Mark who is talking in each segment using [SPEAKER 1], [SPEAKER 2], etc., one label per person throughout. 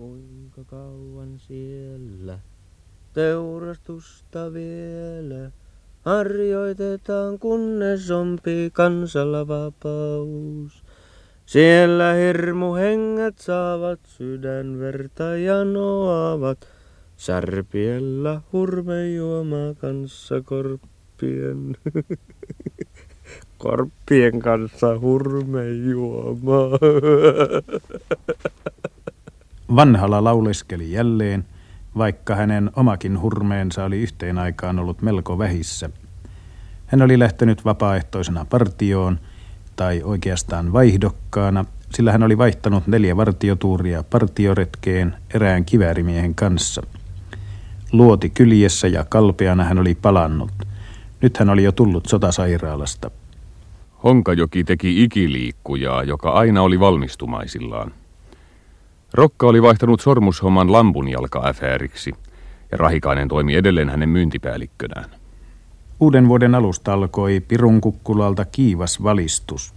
[SPEAKER 1] kuinka kauan siellä teurastusta vielä harjoitetaan, kunnes ompi kansalla vapaus. Siellä hirmuhengät saavat sydänverta ja noavat, särpiellä hurmejuoma kanssa korppien. korppien kanssa hurmejuomaa.
[SPEAKER 2] Vanhala lauleskeli jälleen, vaikka hänen omakin hurmeensa oli yhteen aikaan ollut melko vähissä. Hän oli lähtenyt vapaaehtoisena partioon, tai oikeastaan vaihdokkaana, sillä hän oli vaihtanut neljä vartiotuuria partioretkeen erään kiväärimien kanssa. Luoti kyljessä ja kalpeana hän oli palannut. Nyt hän oli jo tullut sotasairaalasta.
[SPEAKER 3] Honkajoki teki ikiliikkujaa, joka aina oli valmistumaisillaan. Rokka oli vaihtanut sormushomman lampunjalka-äfääriksi, ja Rahikainen toimi edelleen hänen myyntipäällikkönään.
[SPEAKER 2] Uuden vuoden alusta alkoi Pirun kukkulalta kiivas valistus.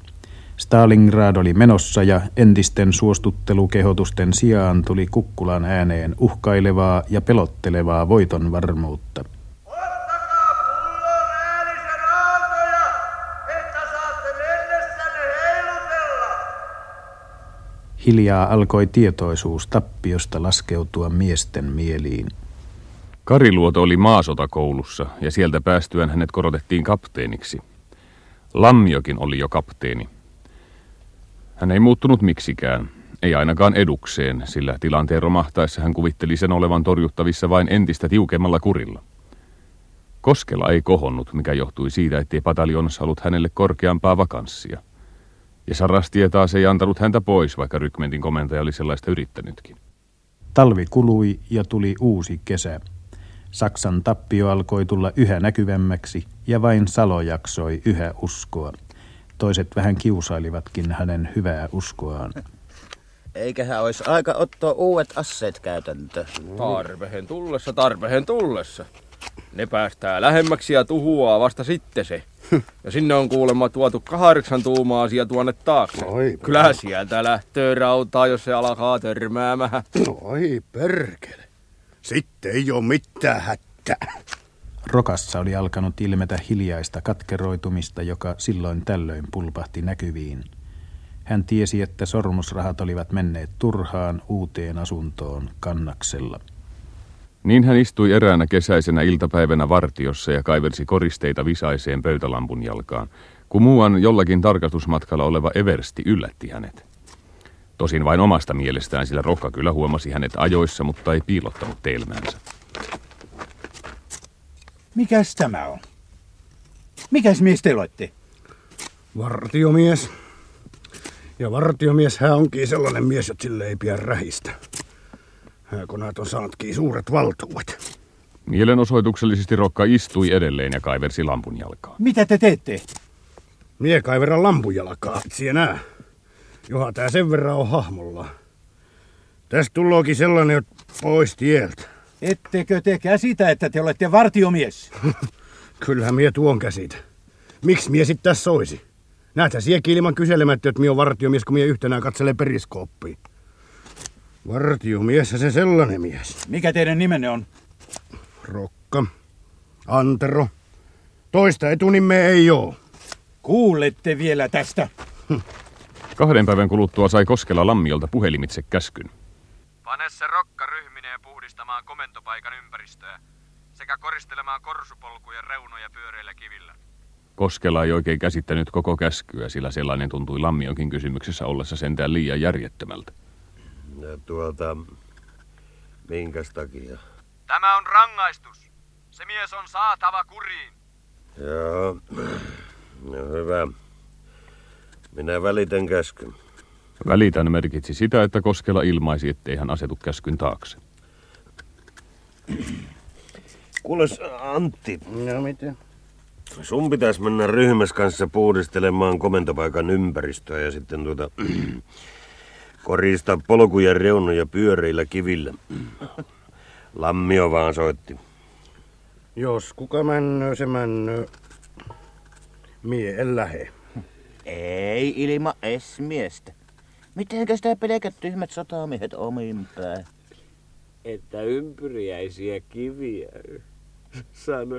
[SPEAKER 2] Stalingrad oli menossa ja entisten suostuttelukehotusten sijaan tuli kukkulan ääneen uhkailevaa ja pelottelevaa voiton varmuutta. Hiljaa alkoi tietoisuus tappiosta laskeutua miesten mieliin.
[SPEAKER 3] Kariluoto oli maasotakoulussa ja sieltä päästyään hänet korotettiin kapteeniksi. Lammiokin oli jo kapteeni. Hän ei muuttunut miksikään, ei ainakaan edukseen, sillä tilanteen romahtaessa hän kuvitteli sen olevan torjuttavissa vain entistä tiukemmalla kurilla. Koskela ei kohonnut, mikä johtui siitä, ettei pataljonassa ollut hänelle korkeampaa vakanssia. Ja Sarastie taas ei antanut häntä pois, vaikka rykmentin komentaja oli sellaista yrittänytkin.
[SPEAKER 2] Talvi kului ja tuli uusi kesä. Saksan tappio alkoi tulla yhä näkyvämmäksi ja vain Salo jaksoi yhä uskoa. Toiset vähän kiusailivatkin hänen hyvää uskoaan.
[SPEAKER 4] Eiköhän olisi aika ottaa uudet asseet käytäntö.
[SPEAKER 5] Tarpehen tullessa, tarpehen tullessa. Ne päästää lähemmäksi ja tuhuaa vasta sitten se. Ja sinne on kuulemma tuotu kahdeksan tuumaa asia tuonne taakse.
[SPEAKER 6] Oi,
[SPEAKER 5] Kyllä sieltä lähtöö rautaa, jos se alkaa törmäämään.
[SPEAKER 6] Oi perkele. Sitten ei ole mitään hätää.
[SPEAKER 2] Rokassa oli alkanut ilmetä hiljaista katkeroitumista, joka silloin tällöin pulpahti näkyviin. Hän tiesi, että sormusrahat olivat menneet turhaan uuteen asuntoon kannaksella.
[SPEAKER 3] Niin hän istui eräänä kesäisenä iltapäivänä vartiossa ja kaiversi koristeita visaiseen pöytälampun jalkaan, kun muuan jollakin tarkastusmatkalla oleva Eversti yllätti hänet. Tosin vain omasta mielestään, sillä Rokka kyllä huomasi hänet ajoissa, mutta ei piilottanut teilmäänsä.
[SPEAKER 7] Mikäs tämä on? Mikäs mies te olette?
[SPEAKER 6] Vartiomies. Ja vartiomies hän onkin sellainen mies, että sille ei pidä rähistä. Kun näet on saanutkin suuret valtuudet.
[SPEAKER 3] Mielenosoituksellisesti Rokka istui edelleen ja kaiversi lampun jalkaa.
[SPEAKER 7] Mitä te teette?
[SPEAKER 6] Mie kaiveran lampujalkaa, et nää. Joha tää sen verran on hahmolla. Tästä tullookin sellainen, että pois tieltä.
[SPEAKER 7] Ettekö te käsitä, että te olette vartiomies?
[SPEAKER 6] Kyllähän mie tuon käsitä. Miksi mie sit tässä soisi? Näethän siekin ilman kyselemättä, että mie on vartiomies, kun mie yhtenään katselee periskooppiin. Vartiomies se sellainen mies.
[SPEAKER 7] Mikä teidän nimenne on?
[SPEAKER 6] Rokka. Antero. Toista etunimeä ei oo.
[SPEAKER 7] Kuulette vielä tästä.
[SPEAKER 3] Kahden päivän kuluttua sai Koskela Lammiolta puhelimitse käskyn.
[SPEAKER 8] Pane se rokka ryhmineen puhdistamaan komentopaikan ympäristöä sekä koristelemaan korsupolkujen reunoja pyöreillä kivillä.
[SPEAKER 3] Koskela ei oikein käsittänyt koko käskyä, sillä sellainen tuntui Lammionkin kysymyksessä ollessa sentään liian järjettömältä.
[SPEAKER 1] Ja tuota, minkäs takia?
[SPEAKER 8] Tämä on rangaistus. Se mies on saatava kuriin.
[SPEAKER 1] Joo, no hyvä. Minä välitän käskyn.
[SPEAKER 3] Välitän merkitsi sitä, että Koskela ilmaisi, ettei hän asetu käskyn taakse.
[SPEAKER 1] Kuules Antti,
[SPEAKER 6] No miten?
[SPEAKER 1] sun pitäisi mennä ryhmässä kanssa puhdistelemaan komentopaikan ympäristöä ja sitten tuota koristaa polkujen reunoja pyöreillä kivillä. Lammio vaan soitti.
[SPEAKER 6] Jos kuka männö, se männö. Mie en lähe.
[SPEAKER 4] Ei ilma esmiestä. Mitenkä sitä pelkät tyhmät sotamiehet omiin päin?
[SPEAKER 9] Että ympyriäisiä kiviä. Sano.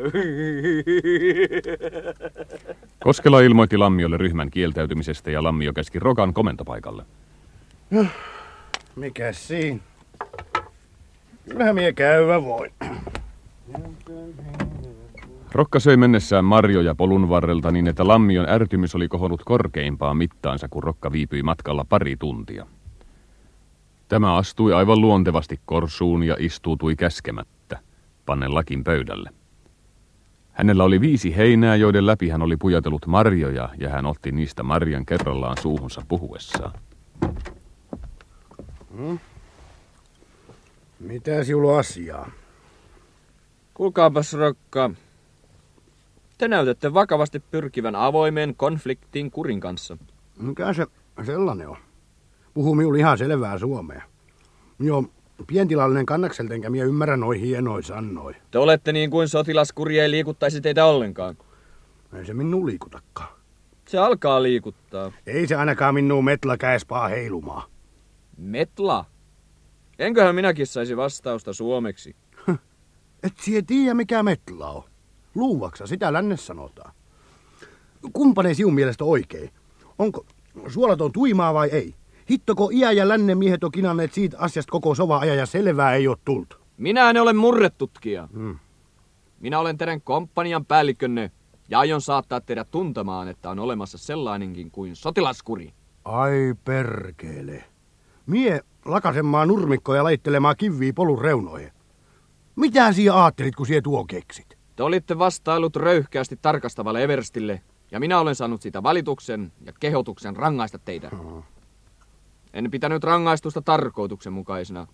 [SPEAKER 3] Koskela ilmoitti Lammiolle ryhmän kieltäytymisestä ja Lammio käski Rokan komentopaikalle.
[SPEAKER 6] Mikäs siinä? Kyllähän mie käyvä voin.
[SPEAKER 3] Rokka söi mennessään marjoja polun varrelta niin, että Lammion ärtymys oli kohonnut korkeimpaan mittaansa, kun Rokka viipyi matkalla pari tuntia. Tämä astui aivan luontevasti korsuun ja istuutui käskemättä, pannen lakin pöydälle. Hänellä oli viisi heinää, joiden läpi hän oli pujatellut marjoja, ja hän otti niistä marjan kerrallaan suuhunsa puhuessaan.
[SPEAKER 6] Mitä sinulla asiaa?
[SPEAKER 5] Kuulkaapas, Rokka. Te näytätte vakavasti pyrkivän avoimeen konfliktiin kurin kanssa.
[SPEAKER 6] Mikä se sellainen on? Puhuu minulle ihan selvää suomea. Joo, pientilallinen kannakselta enkä minä ymmärrä noin hienoin sanoi.
[SPEAKER 5] Te olette niin kuin sotilaskuri ei liikuttaisi teitä ollenkaan.
[SPEAKER 6] Ei se minun liikutakaan.
[SPEAKER 5] Se alkaa liikuttaa.
[SPEAKER 6] Ei se ainakaan minun metla käespaa heilumaa.
[SPEAKER 5] Metla? Enköhän minäkin saisi vastausta suomeksi?
[SPEAKER 6] Et sie tiedä mikä metla on. Luuvaksa, sitä länne sanotaan. Kumpane sinun mielestä oikein? Onko suolaton tuimaa vai ei? Hittoko iä ja lännen miehet on kinanneet siitä asiasta koko sova ajan ja selvää ei ole tullut.
[SPEAKER 5] Minä en ole murretutkija.
[SPEAKER 6] Hmm.
[SPEAKER 5] Minä olen teidän komppanian päällikkönne ja aion saattaa teidät tuntemaan, että on olemassa sellainenkin kuin sotilaskuri.
[SPEAKER 6] Ai perkele. Mie lakasemaan nurmikkoja ja laittelemaan kiviä polun reunoihin. Mitä sinä ajattelit, kun sie tuo keksit?
[SPEAKER 5] Te olitte vastailut röyhkeästi tarkastavalle Everstille, ja minä olen saanut siitä valituksen ja kehotuksen rangaista teitä. En pitänyt rangaistusta tarkoituksenmukaisena,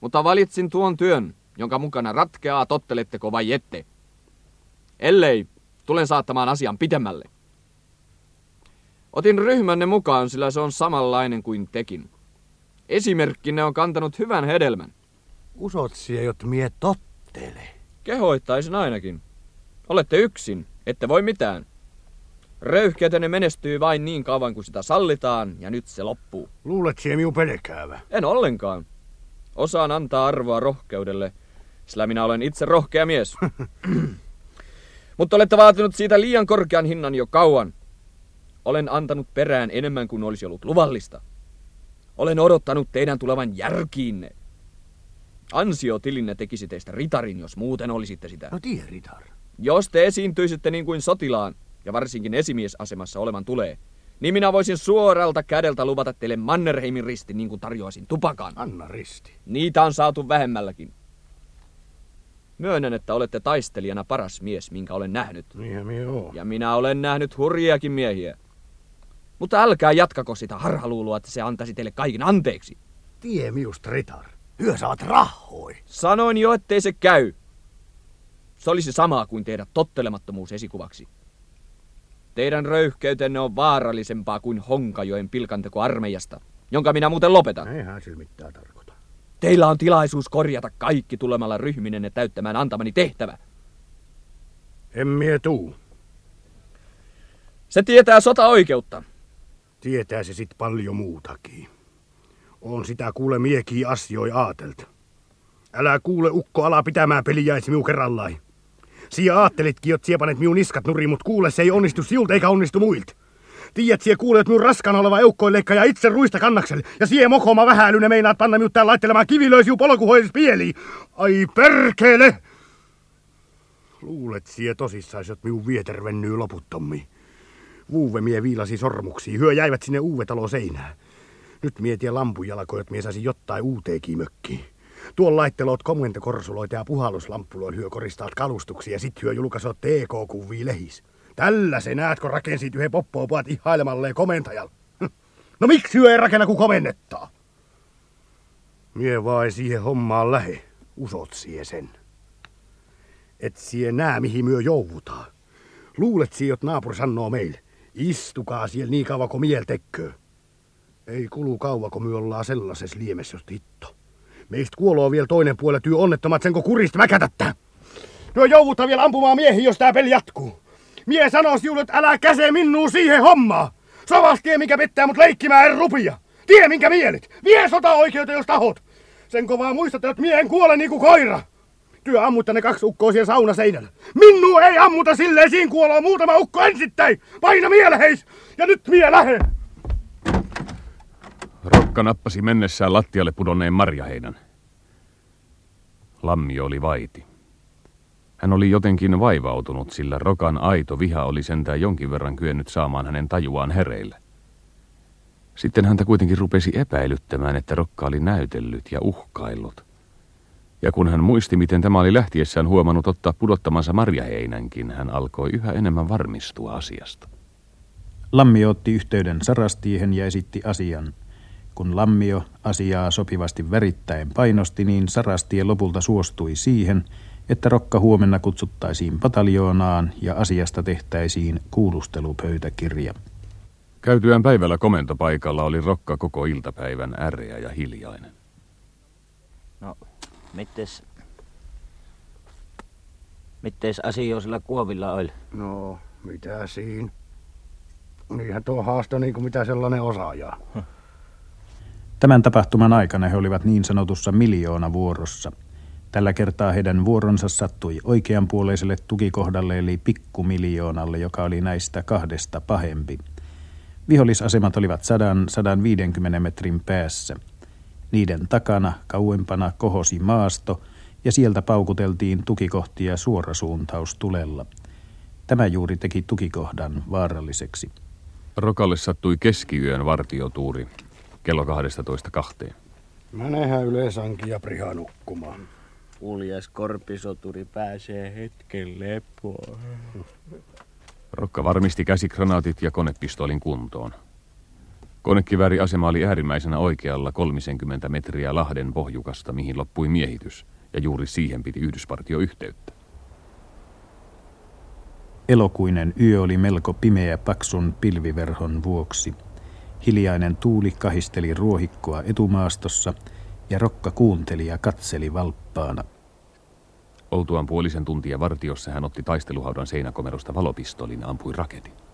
[SPEAKER 5] mutta valitsin tuon työn, jonka mukana ratkeaa totteletteko vai ette. Ellei, tulen saattamaan asian pitemmälle. Otin ryhmänne mukaan, sillä se on samanlainen kuin tekin. Esimerkkinne on kantanut hyvän hedelmän.
[SPEAKER 6] Usot sie, jot mie tottele.
[SPEAKER 5] Kehoittaisin ainakin. Olette yksin, ette voi mitään. Röyhkeytenne menestyy vain niin kauan kuin sitä sallitaan, ja nyt se loppuu.
[SPEAKER 6] Luulet sie miu pelkäävä?
[SPEAKER 5] En ollenkaan. Osaan antaa arvoa rohkeudelle, sillä minä olen itse rohkea mies. Mutta olette vaatinut siitä liian korkean hinnan jo kauan. Olen antanut perään enemmän kuin olisi ollut luvallista. Olen odottanut teidän tulevan järkiinne. Ansiotilinne tekisi teistä ritarin, jos muuten olisitte sitä.
[SPEAKER 6] No tie, Ritar.
[SPEAKER 5] Jos te esiintyisitte niin kuin sotilaan, ja varsinkin esimiesasemassa olevan tulee, niin minä voisin suoralta kädeltä luvata teille Mannerheimin risti niin kuin tarjoaisin tupakan.
[SPEAKER 6] Anna risti.
[SPEAKER 5] Niitä on saatu vähemmälläkin. Myönnän, että olette taistelijana paras mies, minkä olen nähnyt.
[SPEAKER 6] Niinhän mie oo.
[SPEAKER 5] Ja minä olen nähnyt hurjiakin miehiä. Mutta älkää jatkako sitä harhaluulua, että se antaisi teille kaiken anteeksi.
[SPEAKER 6] Tie miust, Ritar. Hyö saat rahoi.
[SPEAKER 5] Sanoin jo, ettei se käy. Se olisi samaa kuin tehdä tottelemattomuus esikuvaksi. Teidän röyhkeytenne on vaarallisempaa kuin Honkajoen pilkanteko armeijasta, jonka minä muuten lopetan.
[SPEAKER 6] Eihän sillä mitään tarkoita.
[SPEAKER 5] Teillä on tilaisuus korjata kaikki tulemalla ryhminenne täyttämään antamani tehtävä.
[SPEAKER 6] En mie tuu.
[SPEAKER 5] Se tietää sota-oikeutta.
[SPEAKER 6] Tietää se sit paljon muutakin. On sitä kuule miekiä asioi aatelta. Älä kuule ukko ala pitämään peliäisi miu kerrallaan. Sia aattelitkin, että siepanet miu niskat nuriin, mut kuule se ei onnistu siulta eikä onnistu muilta. Tiedät, sie kuulet minun raskaana oleva eukkoilleikka ja itse ruista kannakselle. Ja sie mokoma vähäilyne meinaat panna minut täällä laittelemaan kivilöisiu polkuhoidis pieliin. Ai perkele! Luulet sie tosissaan, että minun vietervennyy loputtommin. Vuuve mie viilasi sormuksia, hyö jäivät sinne uuvetalo seinään. Nyt mietin lampujalkoja, että mie saisin jotain uuteekin mökkiin. Tuon laitteloot komentokorsuloita ja puhalluslamppuloin hyö koristaat kalustuksia ja sit hyö julkaisot TK-kuvia lehis. Tällä se näet, kun rakensit yhden poppoopaat ihailemalleen komentajalla. Hm. No miksi hyö ei rakenna, kun komennettaa? Mie vai siihen hommaan lähe. Usot sie sen. Et sie nää, mihin myö jouvutaan. Luulet sie, että naapuri sanoo meille. Istukaa siellä niin kauan kuin miel tekköö. Ei kulu kauan, kun me ollaan sellaisessa liemessä, jos hitto. Meistä kuoloo vielä toinen puoli työ onnettomat sen, kun kurista mäkätättä. Työ jouvutaan vielä ampumaan miehiä, jos tää peli jatkuu. Mie sanois että älä käse minua siihen hommaan. Savastie, mikä pitää mut leikkimään en rupia. Tie minkä mielit! Vie sota-oikeuteen, jos tahot! Sen kovaa muistatte, että miehen kuole niinku koira! Työ ammutta ne kaksi ukkoa siellä saunaseinällä. Minnu ei ammuta silleen siinä kuoloo muutama ukko ensittäin! Paina mieleheis! Ja nyt mie lähe!
[SPEAKER 3] Rokka nappasi mennessään lattialle pudonneen marjaheinän. Lammi oli vaiti. Hän oli jotenkin vaivautunut, sillä Rokan aito viha oli sentään jonkin verran kyennyt saamaan hänen tajuaan hereille. Sitten häntä kuitenkin rupesi epäilyttämään, että Rokka oli näytellyt ja uhkaillut. Ja kun hän muisti, miten tämä oli lähtiessään huomannut ottaa pudottamansa marjaheinänkin, hän alkoi yhä enemmän varmistua asiasta.
[SPEAKER 2] Lammio otti yhteyden Sarastiehen ja esitti asian. Kun Lammio asiaa sopivasti värittäen painosti, niin Sarastie lopulta suostui siihen, että Rokka huomenna kutsuttaisiin pataljoonaan ja asiasta tehtäisiin kuulustelupöytäkirja.
[SPEAKER 3] Käytyään päivällä komentopaikalla oli Rokka koko iltapäivän äreä ja hiljainen.
[SPEAKER 4] No, mites... Mites asia sillä kuovilla oli?
[SPEAKER 6] No, mitä siinä? Niinhän tuo haasto niin kuin mitä sellainen osaaja.
[SPEAKER 2] Tämän tapahtuman aikana he olivat niin sanotussa miljoona vuorossa. Tällä kertaa heidän vuoronsa sattui oikeanpuoleiselle tukikohdalle eli pikkumiljoonalle, joka oli näistä kahdesta pahempi. Vihollisasemat olivat 100-150 metrin päässä. Niiden takana kauempana kohosi maasto ja sieltä paukuteltiin tukikohtia suorasuuntaustulella. Tämä juuri teki tukikohdan vaaralliseksi.
[SPEAKER 3] Rokalle sattui keskiyön vartiotuuri kello 12.2.
[SPEAKER 6] Menehän yleisankin ja priha nukkumaan.
[SPEAKER 9] Uljas korpisoturi pääsee hetken lepoon.
[SPEAKER 3] Rokka varmisti käsikranaatit ja konepistoolin kuntoon. Konekivääriasema oli äärimmäisenä oikealla 30 metriä Lahden pohjukasta, mihin loppui miehitys, ja juuri siihen piti Yhdyspartio yhteyttä.
[SPEAKER 2] Elokuinen yö oli melko pimeä paksun pilviverhon vuoksi. Hiljainen tuuli kahisteli ruohikkoa etumaastossa ja Rokka kuunteli ja katseli valppaana.
[SPEAKER 3] Oltuaan puolisen tuntia vartiossa hän otti taisteluhaudan seinäkomerosta valopistolin ja ampui raketin.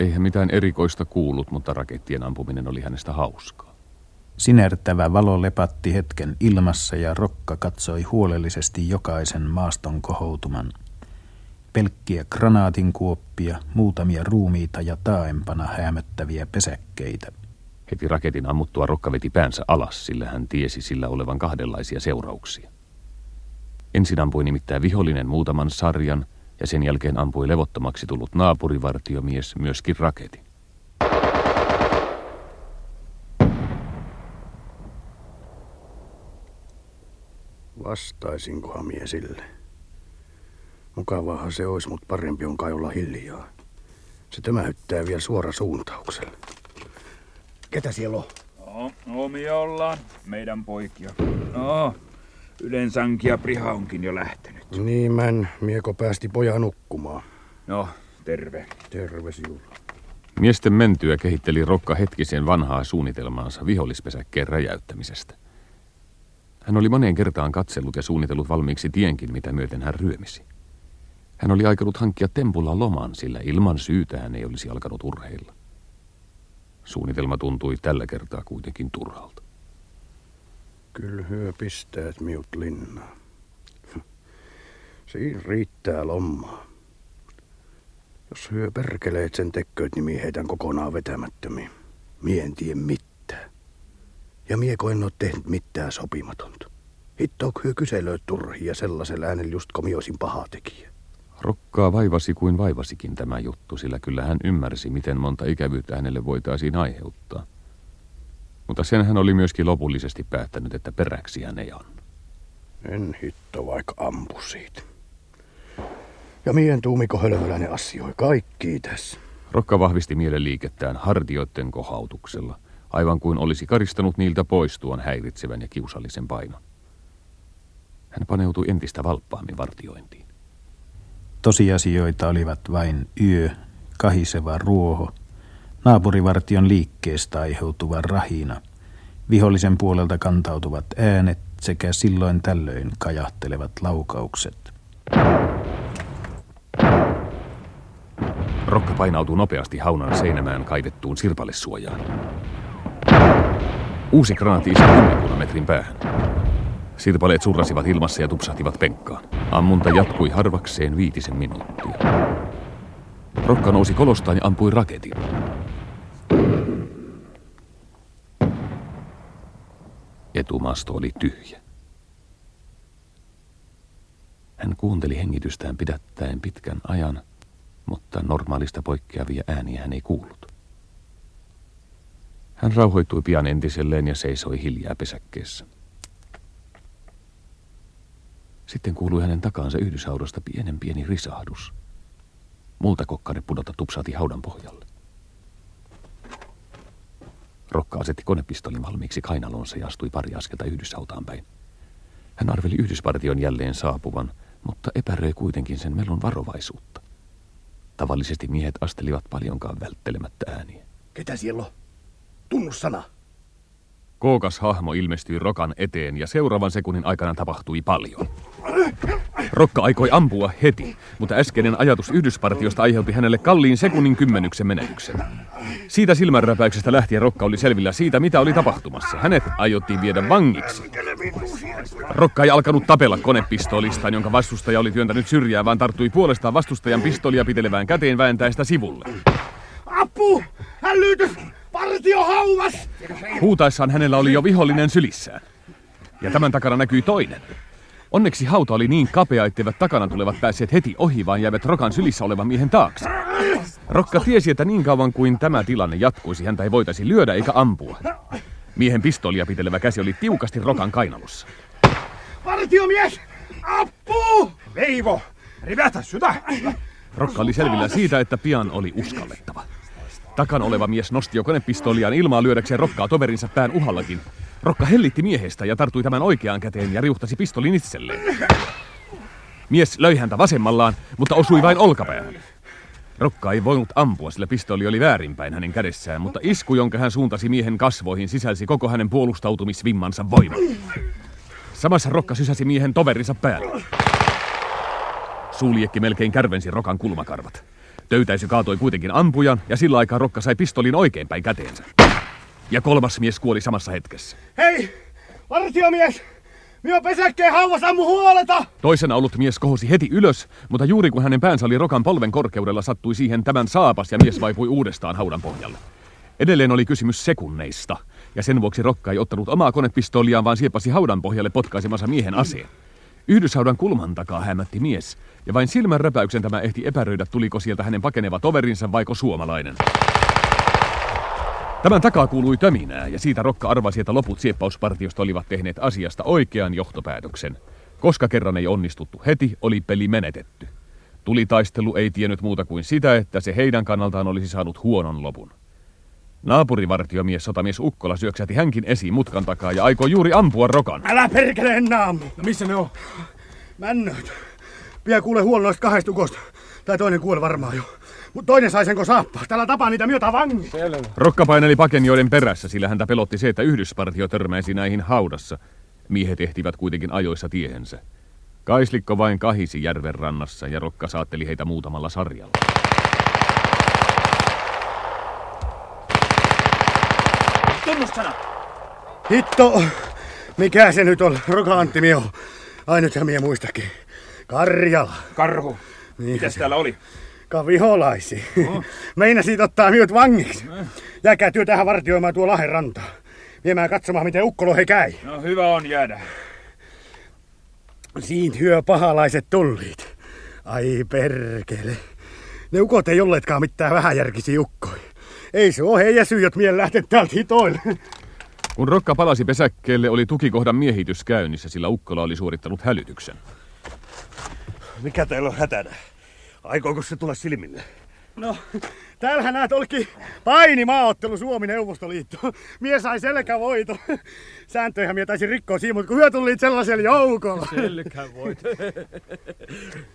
[SPEAKER 3] Eihän mitään erikoista kuullut, mutta rakettien ampuminen oli hänestä hauskaa.
[SPEAKER 2] Sinertävä valo lepatti hetken ilmassa ja Rokka katsoi huolellisesti jokaisen maaston kohoutuman. Pelkkiä granaatinkuoppia, muutamia ruumiita ja taaempana hämöttäviä pesäkkeitä.
[SPEAKER 3] Heti raketin ammuttua Rokka veti päänsä alas, sillä hän tiesi sillä olevan kahdenlaisia seurauksia. Ensin ampui nimittäin vihollinen muutaman sarjan ja sen jälkeen ampui levottomaksi tullut naapurivartiomies myöskin raketin.
[SPEAKER 6] Vastaisinkohan mie sille? Mukavaahan se olisi, mutta parempi on kai olla hiljaa. Se tömähyttää vielä suora suuntauksella. Ketä siellä on?
[SPEAKER 7] No, omia ollaan. Meidän poikia. No, yleensäkin ja Priha onkin jo lähtenyt.
[SPEAKER 6] Niin, män. Mieko päästi pojan nukkumaan.
[SPEAKER 7] No, terve.
[SPEAKER 6] Terve sinulla.
[SPEAKER 3] Miesten mentyä kehitteli Rokka hetkisen vanhaa suunnitelmaansa vihollispesäkkeen räjäyttämisestä. Hän oli moneen kertaan katsellut ja suunnitellut valmiiksi tienkin, mitä myöten hän ryömisi. Hän oli aikonut hankkia tempulla loman, sillä ilman syytä hän ei olisi alkanut urheilla. Suunnitelma tuntui tällä kertaa kuitenkin turhalta.
[SPEAKER 6] Kyllä hyö pistäät miut linnaa. Siinä riittää lommaa. Jos hyö perkeleet sen tekköit, niin mie heitän kokonaan vetämättömiin. Mie en tien mitään. Ja mieko en oo tehnyt mitään sopimatonta. Hittook hyö kyselöit turhia sellaisella äänellä just komioisin paha tekijä.
[SPEAKER 3] Rokkaa vaivasi kuin vaivasikin tämä juttu, sillä kyllä hän ymmärsi, miten monta ikävyyttä hänelle voitaisiin aiheuttaa. Mutta sen hän oli myöskin lopullisesti päättänyt, että peräksi hän ei anna.
[SPEAKER 6] En hitto vaikka ampu siitä. Ja mien tuumiko hölmöläinen asioi kaikki tässä.
[SPEAKER 3] Rokka vahvisti mielenliikettään hartioiden kohautuksella, aivan kuin olisi karistanut niiltä pois tuon häiritsevän ja kiusallisen painon. Hän paneutui entistä valppaammin vartiointiin.
[SPEAKER 2] Tosiasioita olivat vain yö, kahiseva ruoho, naapurivartion liikkeestä aiheutuva rahina, vihollisen puolelta kantautuvat äänet sekä silloin tällöin kajahtelevat laukaukset.
[SPEAKER 3] Rokka painautuu nopeasti haunan seinämään kaivettuun sirpalesuojaan. Uusi granaatti iski kymmenkunnan metrin päähän. Sirpaleet surrasivat ilmassa ja tupsahtivat penkkaan. Ammunta jatkui harvakseen viitisen minuuttia. Rokka nousi kolostaan ja ampui raketin. Etumasto oli tyhjä. Hän kuunteli hengitystään pidättäen pitkän ajan, mutta normaalista poikkeavia ääniä hän ei kuullut. Hän rauhoittui pian entiselleen ja seisoi hiljaa pesäkkeessä. Sitten kuului hänen takaansa yhdyshaudasta pienen pieni risahdus. Multakokkari pudota tupsaati haudan pohjalle. Rokka asetti konepistolin valmiiksi kainalonsa ja astui pari askelta yhdyshautaan päin. Hän arveli yhdyspartion jälleen saapuvan, mutta epäröi kuitenkin sen melun varovaisuutta. Tavallisesti miehet astelivat paljonkaan välttelemättä ääniä.
[SPEAKER 6] Ketä siellä on? Tunnussana.
[SPEAKER 3] Kookas hahmo ilmestyi Rokan eteen ja seuraavan sekunnin aikana tapahtui paljon. Rokka aikoi ampua heti, mutta äskeinen ajatus Yhdyspartiosta aiheutti hänelle kalliin sekunnin kymmenyksen menetyksen. Siitä silmänräpäyksestä lähtien Rokka oli selvillä siitä, mitä oli tapahtumassa. Hänet aiottiin viedä vangiksi. Rokka ei alkanut tapella konepistoolistaan, jonka vastustaja oli työntänyt syrjää, vaan tarttui puolestaan vastustajan pistolia pitelevään käteen vääntäen sitä sivulle.
[SPEAKER 6] Apu! Hälytys! Partio haumas!
[SPEAKER 3] Huutaessaan hänellä oli jo vihollinen sylissään. Ja tämän takana näkyi toinen. Onneksi hauta oli niin kapea, etteivät takana tulevat päässeet heti ohi, vaan jäivät Rokan sylissä olevan miehen taakse. Rokka tiesi, että niin kauan kuin tämä tilanne jatkuisi, häntä ei voitaisi lyödä eikä ampua. Miehen pistolia pitelevä käsi oli tiukasti Rokan kainalossa.
[SPEAKER 6] Partiomies! Apu!
[SPEAKER 7] Veivo! Rivätä sytä!
[SPEAKER 3] Rokka oli selvillä siitä, että pian oli uskallettava. Takana oleva mies nosti jo konepistoliaan ilmaa lyödäkseen Rokkaa toverinsa pään uhallakin. Rokka hellitti miehestä ja tartui tämän oikeaan käteen ja riuhtasi pistolin itselleen. Mies löi häntä vasemmallaan, mutta osui vain olkapäähän. Rokka ei voinut ampua, sillä pistoli oli väärinpäin hänen kädessään, mutta isku, jonka hän suuntasi miehen kasvoihin, sisälsi koko hänen puolustautumisvimmansa voiman. Samassa Rokka sysäsi miehen toverinsa päälle. Suuliekki melkein kärvensi Rokan kulmakarvat. Töytäisy kaatoi kuitenkin ampujan ja sillä aikaa Rokka sai pistolin oikeinpäin käteensä. Ja kolmas mies kuoli samassa hetkessä.
[SPEAKER 6] Hei! Partiomies! Minä pesäkkeen hauvas ammu huoleta!
[SPEAKER 3] Toisena ollut mies kohosi heti ylös, mutta juuri kun hänen päänsä oli Rokan polven korkeudella, sattui siihen tämän saapas ja mies vaipui uudestaan haudan pohjalle. Edelleen oli kysymys sekunneista, ja sen vuoksi Rokka ei ottanut omaa konepistoliaan, vaan siepasi haudan pohjalle potkaisemassa miehen aseen. Yhdyshaudan kulman takaa hämätti mies, ja vain silmän räpäyksen tämä ehti epäröidä, tuliko sieltä hänen pakeneva toverinsa vaiko suomalainen. Tämän takaa kuului töminää, ja siitä Rokka arvasi, että loput sieppauspartiosta olivat tehneet asiasta oikean johtopäätöksen. Koska kerran ei onnistuttu heti, oli peli menetetty. Tulitaistelu ei tiennyt muuta kuin sitä, että se heidän kannaltaan olisi saanut huonon lopun. Naapurivartiomies sotamies Ukkola syöksäti hänkin esiin mutkan takaa ja aikoi juuri ampua Rokan.
[SPEAKER 6] Älä perkele enää ammu!
[SPEAKER 7] No missä ne on?
[SPEAKER 6] Männöt. Pian kuule huono noista kahdesta tukosta. Tai toinen kuole varmaan jo. Mut toinen sai senko saappaa. Täällä tapaa niitä myötä vangi.
[SPEAKER 3] Rokka paineli pakenjoiden perässä, sillä häntä pelotti se, että Yhdyspartio törmäisi näihin haudassa. Miehet ehtivät kuitenkin ajoissa tiehensä. Kaislikko vain kahisi järven rannassa ja Rokka saatteli heitä muutamalla sarjalla.
[SPEAKER 7] Tunnussana!
[SPEAKER 6] Hitto! Mikä se nyt on? Roka Antti Mio. Ai nythän mie muistakin. Karjala.
[SPEAKER 7] Karhu.
[SPEAKER 6] Niin.
[SPEAKER 7] Mitäs täällä oli?
[SPEAKER 6] Ka viholaisi. Meinasit ottaa minut vangiksi. Jääkää työ tähän vartioimaan tuo Lahen rantaa. Viemään katsomaan, miten ukkolo he käy.
[SPEAKER 7] No hyvä on jäädä.
[SPEAKER 6] Siitä hyö pahalaiset tulliit. Ai perkele. Ne ukot ei olleetkaan mitään vähäjärkisiä ukkoi. Ei se oo heidän syy, jot mien lähtet täältä hitoille.
[SPEAKER 3] Kun Rokka palasi pesäkkeelle, oli tukikohdan miehitys käynnissä, sillä Ukkola oli suorittanut hälytyksen.
[SPEAKER 1] Mikä teillä on hätänä? Aikooko se tulla silmille?
[SPEAKER 6] No, täällähän näet olikin painimaaottelu Suomi-Neuvostoliitto. Mie sai selkävoito. Sääntöjähän mie taisin rikkoa siinä, mutta kun hyö tuli sellaisella joukolla.
[SPEAKER 9] Selkävoito.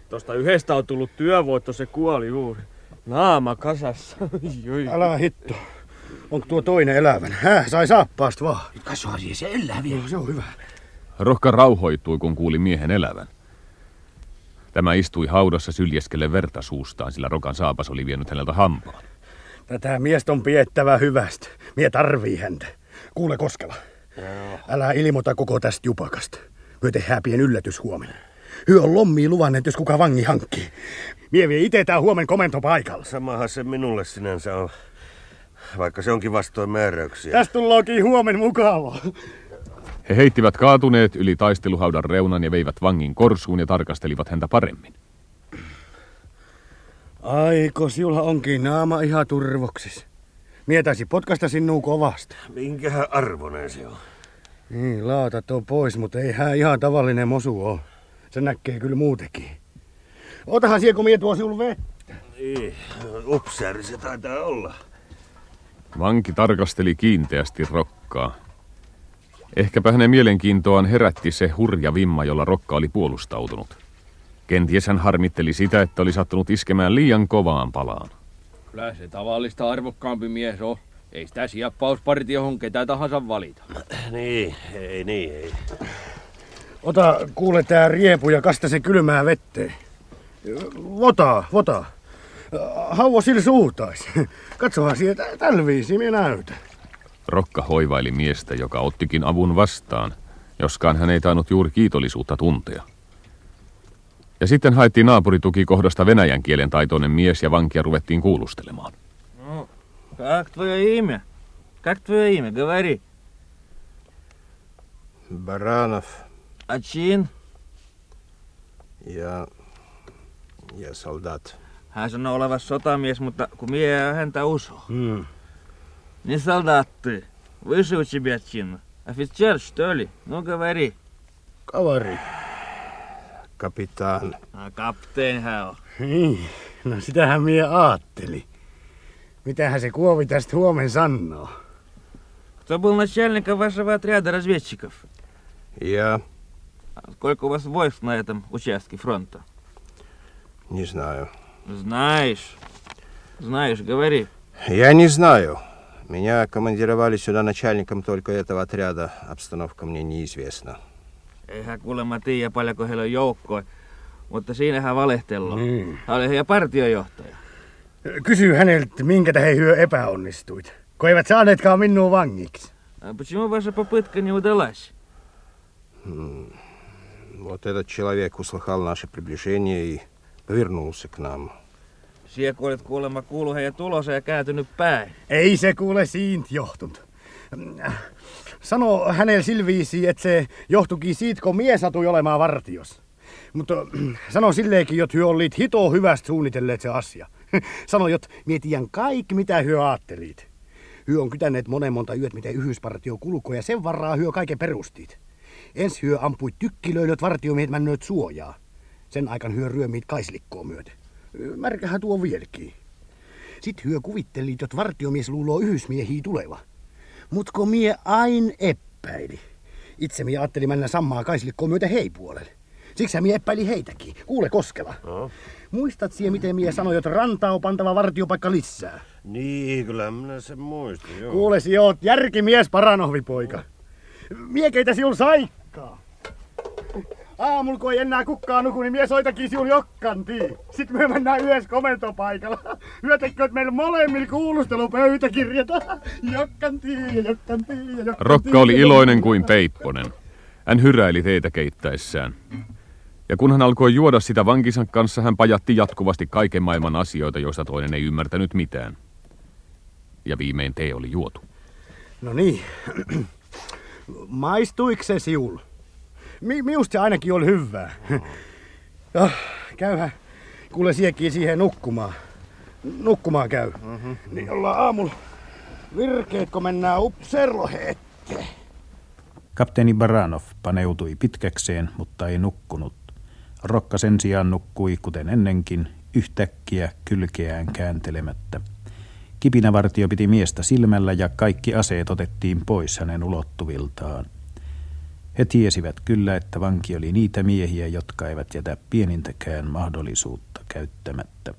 [SPEAKER 9] Tosta yhdestä on tullut työvoitto, se kuoli juuri. Naama kasassa. Joi.
[SPEAKER 6] Älä hitto. Onko tuo toinen elävän? Häh, sai saappaasta vaan.
[SPEAKER 7] Kasvari se elää vielä.
[SPEAKER 6] Joo, se on hyvä.
[SPEAKER 3] Rohka rauhoittui, kun kuuli miehen elävän. Tämä istui haudassa syljeskelle verta suustaan, sillä Rokan saapas oli vienyt häneltä hampaan.
[SPEAKER 6] Tätä miestä on piettävä hyvästä. Mie tarvii häntä. Kuule Koskela. Älä ilmoita koko tästä jupakasta. Myö tehdään pien yllätys huomenna. Hyö on lommiin luvanneet, jos kuka vangi hankkii. Mie vie ite tää huomen komento paikalla.
[SPEAKER 1] Samahan se minulle sinänsä on, vaikka se onkin vastoin määräyksiä.
[SPEAKER 6] Tästä tullookin huomen mukavaa.
[SPEAKER 3] He heittivät kaatuneet yli taisteluhaudan reunan ja veivät vangin korsuun ja tarkastelivat häntä paremmin.
[SPEAKER 6] Aiko, sinulla onkin naama ihan turvoksis. Mietäisi potkasta sinua kovasti.
[SPEAKER 1] Minkähän arvoinen se on?
[SPEAKER 6] Niin, laatat on pois, mutta ei hän ihan tavallinen mosu ole. Se näkee kyllä muutenkin. Otahan siellä, kun mie tuo sinulle vettä.
[SPEAKER 1] Niin, upseeri se taitaa olla.
[SPEAKER 3] Vanki tarkasteli kiinteästi Rokkaa. Ehkäpä hänen mielenkiintoaan herätti se hurja vimma, jolla Rokka oli puolustautunut. Kenties hän harmitteli sitä, että oli sattunut iskemään liian kovaan palaan.
[SPEAKER 9] Kyllä se tavallista arvokkaampi mies on. Ei sitä siappauspartiohon ketä tahansa valita.
[SPEAKER 1] Niin, ei niin, ei.
[SPEAKER 6] Ota, kuule tää riepu ja kasta se kylmää vetteen. Vota, vota. Hauva sillä suutais. Katsohan sieltä tällä viisi, minä näytän.
[SPEAKER 3] Rokka hoivaili miestä, joka ottikin avun vastaan, joskaan hän ei tainnut juuri kiitollisuutta tuntea. Ja sitten haettiin naapuritukikohdasta venäjän kielen taitoinen mies ja vankia ruvettiin kuulustelemaan.
[SPEAKER 10] Ну, как твое имя? Как твое имя? Говори.
[SPEAKER 11] Баранов.
[SPEAKER 10] А чин?
[SPEAKER 11] Я... Я солдат.
[SPEAKER 10] Hän sanoo olevan sotamies, mutta kun mie ei häntä usko.
[SPEAKER 6] Hmm.
[SPEAKER 10] Не солдат ты. Выше у тебя чин. Офицер, что ли? Ну, говори.
[SPEAKER 6] Kavari.
[SPEAKER 11] Kapitaan.
[SPEAKER 10] Ah, kapteen hän on.
[SPEAKER 6] Niin, no sitähän mie aatteli. Mitähän se kuovi tästä huomen sanoo?
[SPEAKER 10] Кто был начальником вашего отряда разведчиков?
[SPEAKER 11] Я
[SPEAKER 10] А Сколько у вас войск на этом участке фронта?
[SPEAKER 11] не знаю.
[SPEAKER 10] Знаешь. Знаешь, говори.
[SPEAKER 11] Я не знаю. Меня командировали сюда начальником только этого отряда. Обстановка мне неизвестна.
[SPEAKER 10] Eihän kuulemma tiedä paljonko heillä on joukkoja. Mutta siinähän valehtellaan.
[SPEAKER 6] Niin.
[SPEAKER 10] Hän oli heidän partiojohtaja.
[SPEAKER 6] Kysy häneltä, minkä tähän hyö epäonnistuit. Kun eivät saaneetkaan minua vangiksi.
[SPEAKER 10] А почему ваша попытка не удалась?
[SPEAKER 11] Вот этот человек услыхал наше приближение и повернулся к нам.
[SPEAKER 10] Sie olet kuulemma kuullut heidän tulossa ja kääntynyt päin.
[SPEAKER 6] Ei se kuule siitä johtunut. Sano hänelle silviisi, että se johtukin siitä, kun mies satui olemaan vartios. Mutta sano silleenkin, että hyö olit hito hyvästä suunnitelleet se asia. Sano, että mietijän kaikki, mitä hyö aattelit. Hyö on kytäneet monen monta yöt, miten yhdyspartio kulkoo, ja sen varraa hyö kaiken perustit. Ensi hyö ampui tykkilöilöt vartiomiehet männööt suojaa. Sen aikan hyö ryömiit kaislikkoa myöten. Märkähän tuo vieläkin. Sitten hyö kuvitteli, että vartiomies luuloo yhdysmiehiä tuleva. Mut kun mie ain epäili. Itse mie ajattelin mennä sammaa kaislikkoon myöten hei puolelle. Siksi mie epäili heitäkin. Kuule Koskela.
[SPEAKER 1] No.
[SPEAKER 6] Muistat siihen, miten mie sanoi, että rantaa on pantava vartiopaikka lisää?
[SPEAKER 1] Niin, kyllä minä sen muistin, joo.
[SPEAKER 6] Kuule, si oot järkimies paranohvipoika. Mie keitä siul saikkaa. Aamulla kun ei enää kukkaa nuku, niin mie soitakin siul jokkantiin. Sitten me mennään yhdessä komentopaikalla. Hyötekö meillä molemmilla kuulustelupöytäkirjat? Jokkantiin ja jokkantiin ja jokkantiin.
[SPEAKER 3] Rokka oli iloinen kuin peipponen. Hän hyräili teitä keittäessään. Ja kun hän alkoi juoda sitä vankisan kanssa, hän pajatti jatkuvasti kaiken maailman asioita, joista toinen ei ymmärtänyt mitään. Ja viimein tee oli juotu.
[SPEAKER 6] No niin. Maistuiko se siul? Mi- miusta se ainakin oli hyvää. Oh, käyhän. Kuule siekin siihen nukkumaan. Nukkumaan käy. Mm-hmm. Niin ollaan aamulla virkeet, kun mennään upserlohette.
[SPEAKER 2] Kapteeni Baranov paneutui pitkäkseen, mutta ei nukkunut. Rokka sen sijaan nukkui, kuten ennenkin, yhtäkkiä kylkeään kääntelemättä. Kipinävartio piti miestä silmällä ja kaikki aseet otettiin pois hänen ulottuviltaan. He tiesivät kyllä, että vanki oli niitä miehiä, jotka eivät jätä pienintäkään mahdollisuutta käyttämättä.